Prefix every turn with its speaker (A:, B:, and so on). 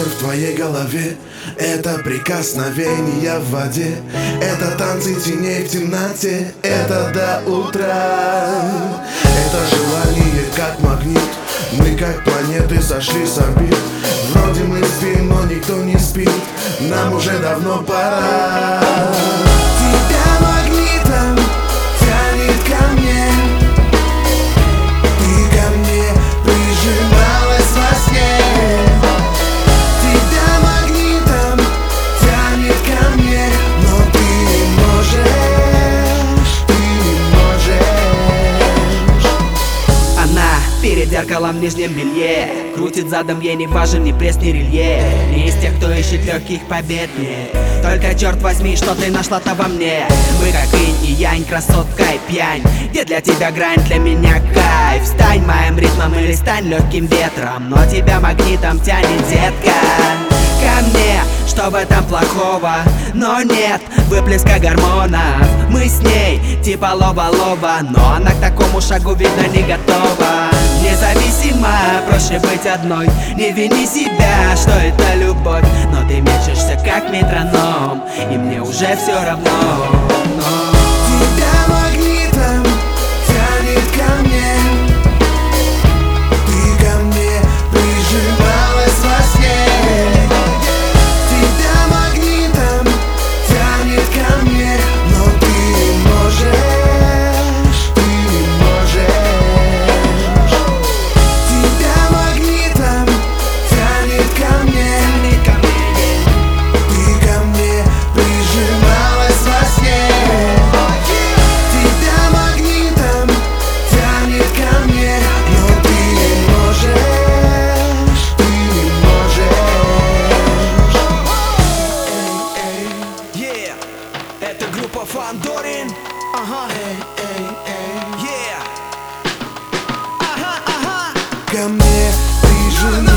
A: ветер в твоей голове. Это прикосновения в воде. Это танцы теней в темноте. Это до утра. Это желание как магнит. Мы как планеты сошли с орбит. Вроде мы спим, но никто не спит. Нам уже давно пора
B: зеркалом нижнем белье. Крутит задом, ей не важен ни пресс, ни релье. Не из тех, кто ищет легких побед, не Только черт возьми, что ты нашла-то во мне. Мы как инь и янь, красотка и пьянь. Где для тебя грань, для меня кайф? Стань моим ритмом или стань легким ветром. Но тебя магнитом тянет, детка. Ко мне Что в этом плохого? Но нет выплеска гормонов. Мы с ней типа лова-лова Но она к такому шагу видно не готова Независимо, проще быть одной. Не вини себя, что это любовь. Но ты мечешься как метроном. И мне уже все равно. Но Fandorin, Uh huh.
A: Hey, hey, hey. Yeah.
B: Ага, ага.
A: Ко мне.